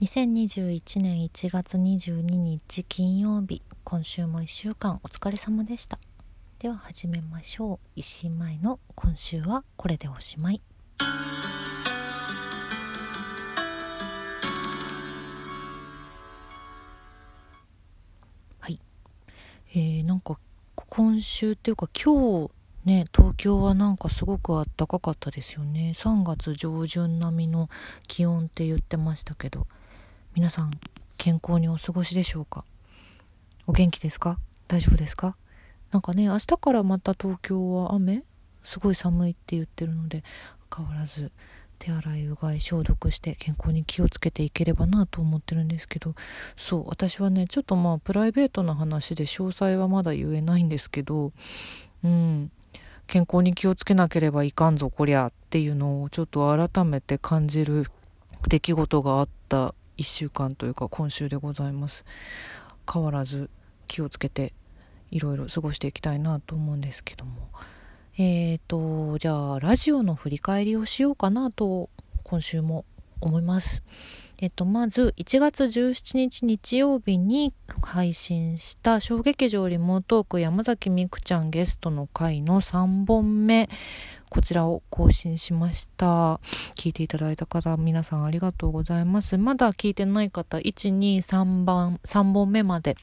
2021年1月22日金曜日今週も1週間お疲れ様でした。では始めましょう。石井舞の今週はこれでおしまい。はい。えー、なんか今週っていうか今日ね東京はなんかすごく暖かかったですよね。3月上旬並みの気温って言ってましたけど。皆さん健康にお過ごしでしょうか？お元気ですか？大丈夫ですか？なんかね明日からまた東京は雨？すごい寒いって言ってるので変わらず手洗いうがい消毒して健康に気をつけていければなと思ってるんですけどそう私はねちょっとまあプライベートな話で詳細はまだ言えないんですけどうん。健康に気をつけなければいかんぞこりゃっていうのをちょっと改めて感じる出来事があった1週間というか今週でございます。変わらず気をつけていろいろ過ごしていきたいなと思うんですけども。えーとじゃあラジオの振り返りをしようかなと今週も思います。えっと、まず1月17日日曜日に配信した小劇場リモートーク山崎みくちゃんゲストの回の3本目。こちらを更新しました。聞いていただいた方皆さんありがとうございます。まだ聞いてない方123番3本目まで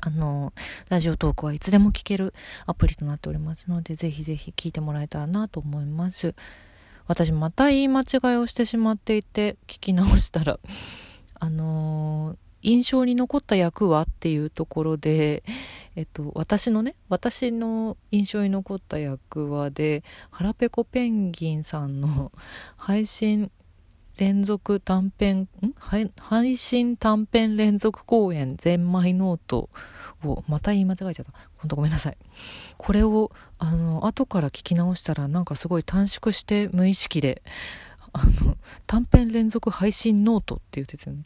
あの、ラジオトークはいつでも聞けるアプリとなっておりますので、ぜひぜひ聞いてもらえたらなと思います。私また言い間違いをしてしまっていて聞き直したら あのー、印象に残った役はっていうところで、えっと、私のね私の印象に残った役はで腹ペコペンギンさんの配信連続短編、ん？配信短編連続公演ゼンマイノートを、また言い間違えちゃった。ほんとごめんなさい。これを、あの、後から聞き直したらなんかすごい短縮して無意識で、あの、短編連続配信ノートって言ってたよね。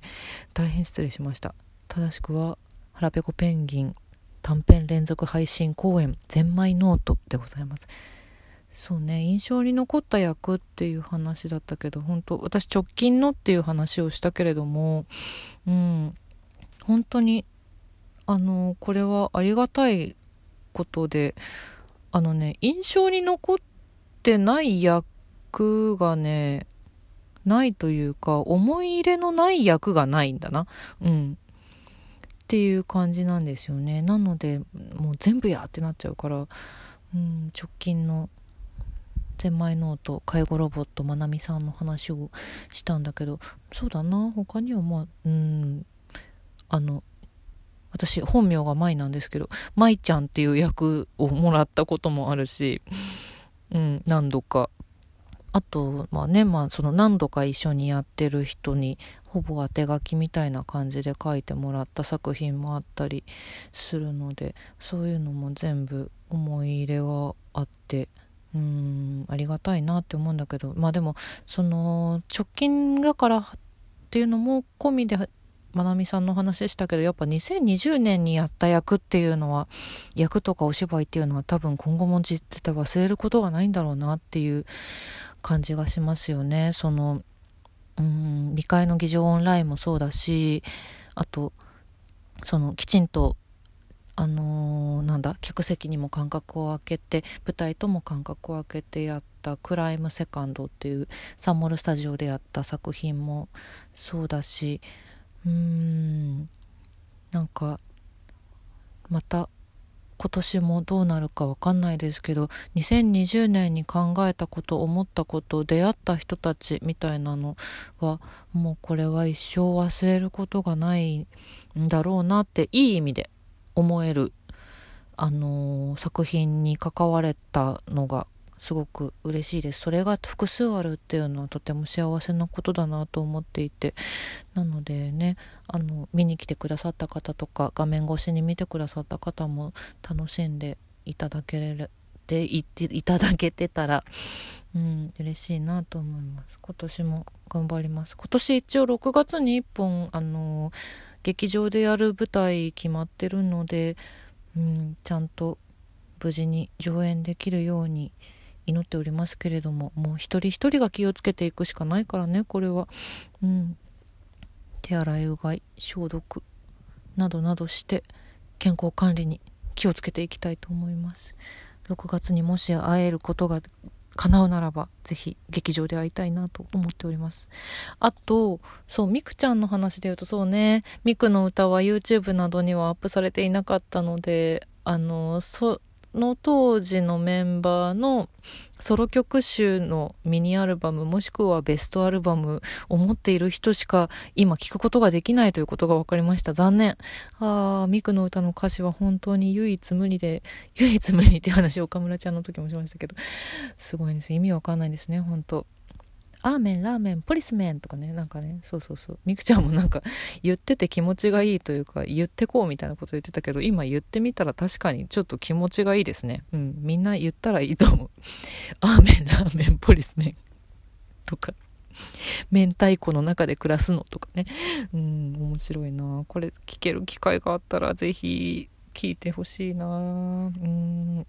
大変失礼しました。正しくは、腹ペコペンギン短編連続配信公演ゼンマイノートでございます。そうね印象に残った役っていう話だったけど本当私直近のっていう話をしたけれどもうん本当にあのこれはありがたいことであのね印象に残ってない役がねないというか思い入れのない役がないんだな。うん。っていう感じなんですよね。なのでもう全部やってなっちゃうから、うん、直近の千枚ノート介護ロボットまなみさんの話をしたんだけどそうだな。他にはまあうん。あの私本名が舞なんですけど舞ちゃんっていう役をもらったこともあるし、うん、何度か。あとまあねまあその何度か一緒にやってる人にほぼ当て書きみたいな感じで書いてもらった作品もあったりするのでそういうのも全部思い入れがあってうんありがたいなって思うんだけどまあでもその直近だからっていうのも込みでまなみさんの話したけどやっぱ2020年にやった役っていうのは役とかお芝居っていうのは多分今後も実ってて忘れることがないんだろうなっていう感じがしますよね。そのうん未開の議場オンラインもそうだしあとそのきちんとあのー、なんだ客席にも間隔を空けて舞台とも間隔を空けてやった「クライムセカンド」っていうサンモルスタジオでやった作品もそうだしうーんなんかまた今年もどうなるかわかんないですけど2020年に考えたこと思ったこと出会った人たちみたいなのはもうこれは一生忘れることがないんだろうなっていい意味で思える、あのー、作品に関われたのがすごく嬉しいです。それが複数あるっていうのはとても幸せなことだなと思っていて。なのでねあの見に来てくださった方とか画面越しに見てくださった方も楽しんでいただけれていていただけてたらうん嬉しいなと思います。今年も頑張ります。今年一応6月に1本あのー劇場でやる舞台決まってるので、うん、ちゃんと無事に上演できるように祈っておりますけれどももう一人一人が気をつけていくしかないからねこれは。うん手洗いうがい消毒などなどして健康管理に気をつけていきたいと思います6月にもし会えることが叶うならばぜひ劇場で会いたいなと思っております。あとそうみくちゃんの話で言うとそうね。みくの歌は YouTube などにはアップされていなかったのであのその当時のメンバーのソロ曲集のミニアルバムもしくはベストアルバムを持っている人しか今聴くことができないということが分かりました。残念。ああ、ミクの歌の歌詞は本当に唯一無二で、唯一無二って話岡村ちゃんの時もしましたけど、すごいんです。意味わかんないですね、本当アーメンラーメンポリスメンとかねなんかねそうそうそう。みくちゃんもなんか言ってて気持ちがいいというか言ってこうみたいなこと言ってたけど今言ってみたら確かにちょっと気持ちがいいですね。うん。みんな言ったらいいと思う。アーメンラーメンポリスメンとか。明太子の中で暮らすのとかね。うん面白いな。これ聞ける機会があったらぜひ聞いてほしいな。うん。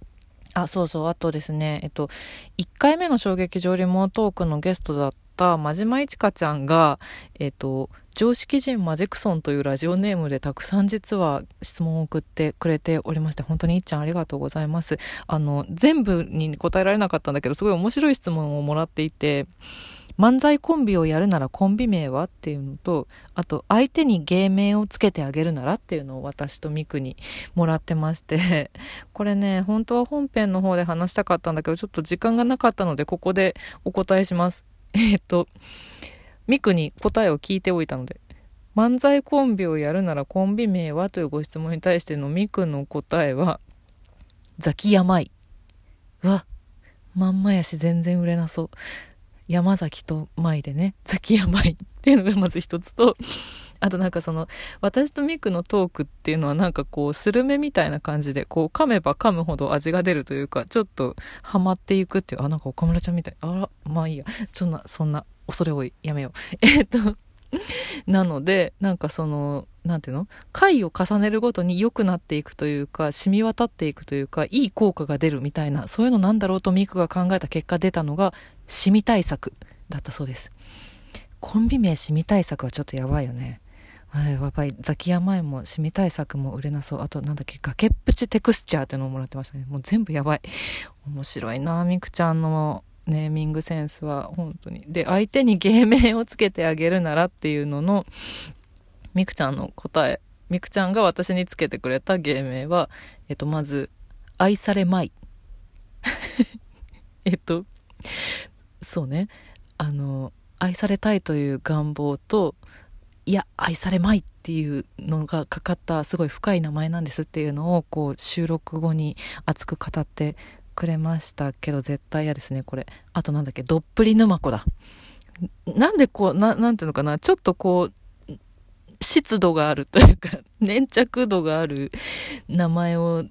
あ、そうそう、あとですね、えっと、1回目の衝撃上リモートークのゲストだった真島いちかちゃんが、えっと、常識人マジクソンというラジオネームでたくさん実は質問を送ってくれておりまして、本当にいっちゃんありがとうございます。あの、全部に答えられなかったんだけど、すごい面白い質問をもらっていて、漫才コンビをやるならコンビ名はっていうのと、あと相手に芸名をつけてあげるならっていうのを私とミクにもらってまして、これね、本当は本編の方で話したかったんだけど、ちょっと時間がなかったので、ここでお答えします。えっと、ミクに答えを聞いておいたので、漫才コンビをやるならコンビ名はというご質問に対してのミクの答えは、ザキヤマイ。うわ、まんまやし全然売れなそう。山崎と舞でね、ザキヤ舞っていうのがまず一つと、あとなんかその、私とミクのトークっていうのはなんかこう、スルメみたいな感じで、こう、噛めば噛むほど味が出るというか、ちょっとハマっていくっていう、あ、なんか岡村ちゃんみたい。あら、まあいいや。そんな、そんな、恐れ多い。やめよう。えっと、なので、なんかその、なんていうの？回を重ねるごとに良くなっていくというか、染み渡っていくというか、いい効果が出るみたいな、そういうのなんだろうとミクが考えた結果出たのが、シミ対策だったそうです。コンビ名シミ対策はちょっとやばいよね。やっぱりザキヤマエもシミ対策も売れなそう。あとなんだっけ、崖っぷちテクスチャーっていうのをもらってましたね。もう全部やばい。面白いなミクちゃんのネーミングセンスは本当に。で、相手に芸名をつけてあげるならっていうのの、みくちゃんの答え。みくちゃんが私につけてくれた芸名は、えっと、まず、愛されまい。えっと、そうね。あの、愛されたいという願望と、いや、愛されまいっていうのがかかったすごい深い名前なんですっていうのをこう収録後に熱く語ってくれましたけど、絶対嫌ですね、これ。あとなんだっけ、どっぷり沼子だ。なんでこう、な、なんていうのかな、ちょっとこう、湿度があるというか、粘着度がある名前を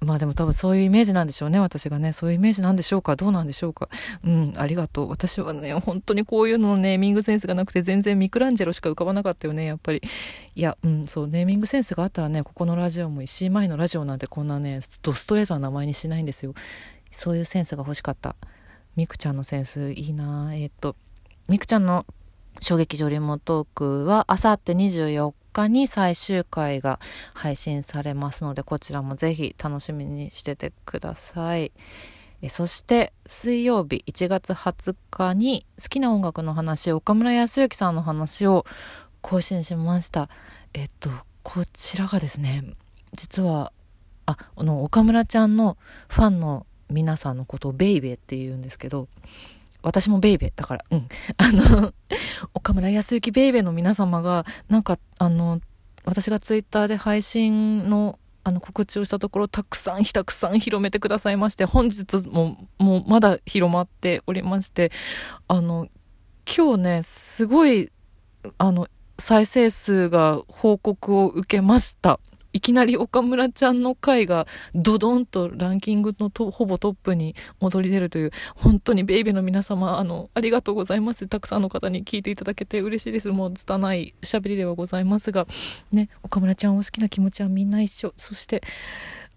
まあでも多分そういうイメージなんでしょうね、私がね。そういうイメージなんでしょうかどうなんでしょうかうん、ありがとう。私はね、本当にこういうののネーミングセンスがなくて全然ミクランジェロしか浮かばなかったよね、やっぱり。いや、うん、そう、ネーミングセンスがあったらね、ここのラジオも石井舞のラジオなんてこんなね、ドストレートな名前にしないんですよ。そういうセンスが欲しかった。ミクちゃんのセンスいいなえー、っと、ミクちゃんの衝撃場リモートークは、あさって24日に最終回が配信されますので、こちらもぜひ楽しみにしててください。そして水曜日1月20日に好きな音楽の話岡村康之さんの話を更新しましたえっとこちらがですね実はああの岡村ちゃんのファンの皆さんのことをベイベーって言うんですけど私もベイベーだから、うん。あの、岡村康之ベイベーの皆様が、なんか、あの、私がツイッターで配信のあの告知をしたところたくさんたくさん広めてくださいまして本日ももうまだ広まっておりましてあの今日ねすごいあの再生数が報告を受けましたいきなり岡村ちゃんの回がドドンとランキングのとほぼトップに戻り出るという、本当にベイベーの皆様、あの、ありがとうございます。たくさんの方に聞いていただけて嬉しいです。もう拙い喋りではございますが、ね、岡村ちゃんを好きな気持ちはみんな一緒。そして、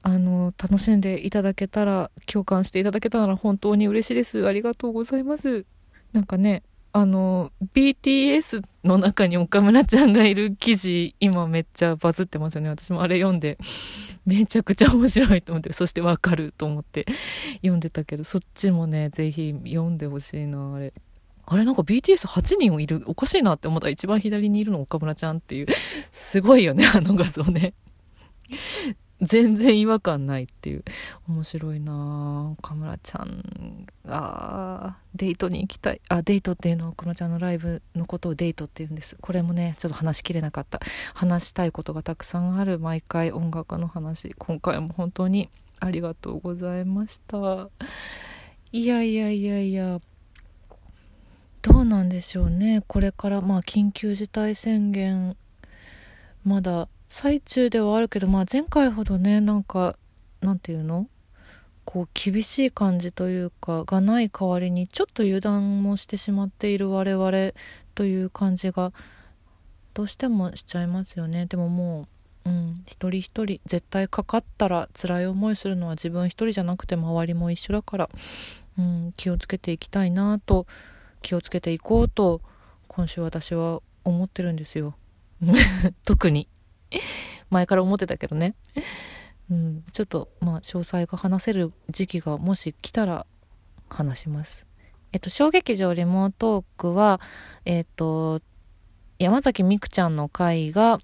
あの、楽しんでいただけたら、共感していただけたなら本当に嬉しいです。ありがとうございます。なんかね、あの、BTS の中に岡村ちゃんがいる記事、今めっちゃバズってますよね。私もあれ読んで、めちゃくちゃ面白いと思って、そしてわかると思って 読んでたけど、そっちもね、ぜひ読んでほしいな、あれ。あれなんか BTS8 人いる、おかしいなって思ったら一番左にいるの岡村ちゃんっていう、すごいよね、あの画像ね。全然違和感ないっていう。面白いな岡村ちゃんあデートに行きたい。あデートっていうのは岡村ちゃんのライブのことをデートっていうんです。これもねちょっと話しきれなかった。話したいことがたくさんある。毎回音楽家の話。今回も本当にありがとうございました。いやいやいやいや。どうなんでしょうね。これからまあ緊急事態宣言まだ最中ではあるけど、まあ、前回ほどねなんかなんていうの？こう厳しい感じというかがない代わりにちょっと油断もしてしまっている我々という感じがどうしてもしちゃいますよね。でももう、うん、一人一人絶対かかったら辛い思いするのは自分一人じゃなくて周りも一緒だから、うん、気をつけていきたいなと気をつけていこうと今週私は思ってるんですよ。特に。前から思ってたけどね。うん、ちょっと、まあ、詳細が話せる時期がもし来たら話します。えっと、小劇場リモートークは、えっと、山崎みくちゃんの回が、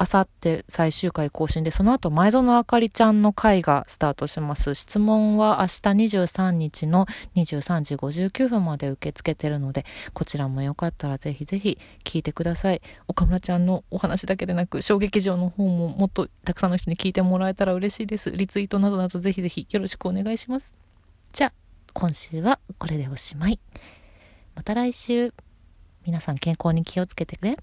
あさって最終回更新で、その後前園あかりちゃんの回がスタートします。質問は明日23日の23時59分まで受け付けてるので、こちらもよかったらぜひぜひ聞いてください。岡村ちゃんのお話だけでなく、小劇場の方ももっとたくさんの人に聞いてもらえたら嬉しいです。リツイートなどなどぜひぜひよろしくお願いします。じゃあ、今週はこれでおしまい。また来週。皆さん健康に気をつけてくれ。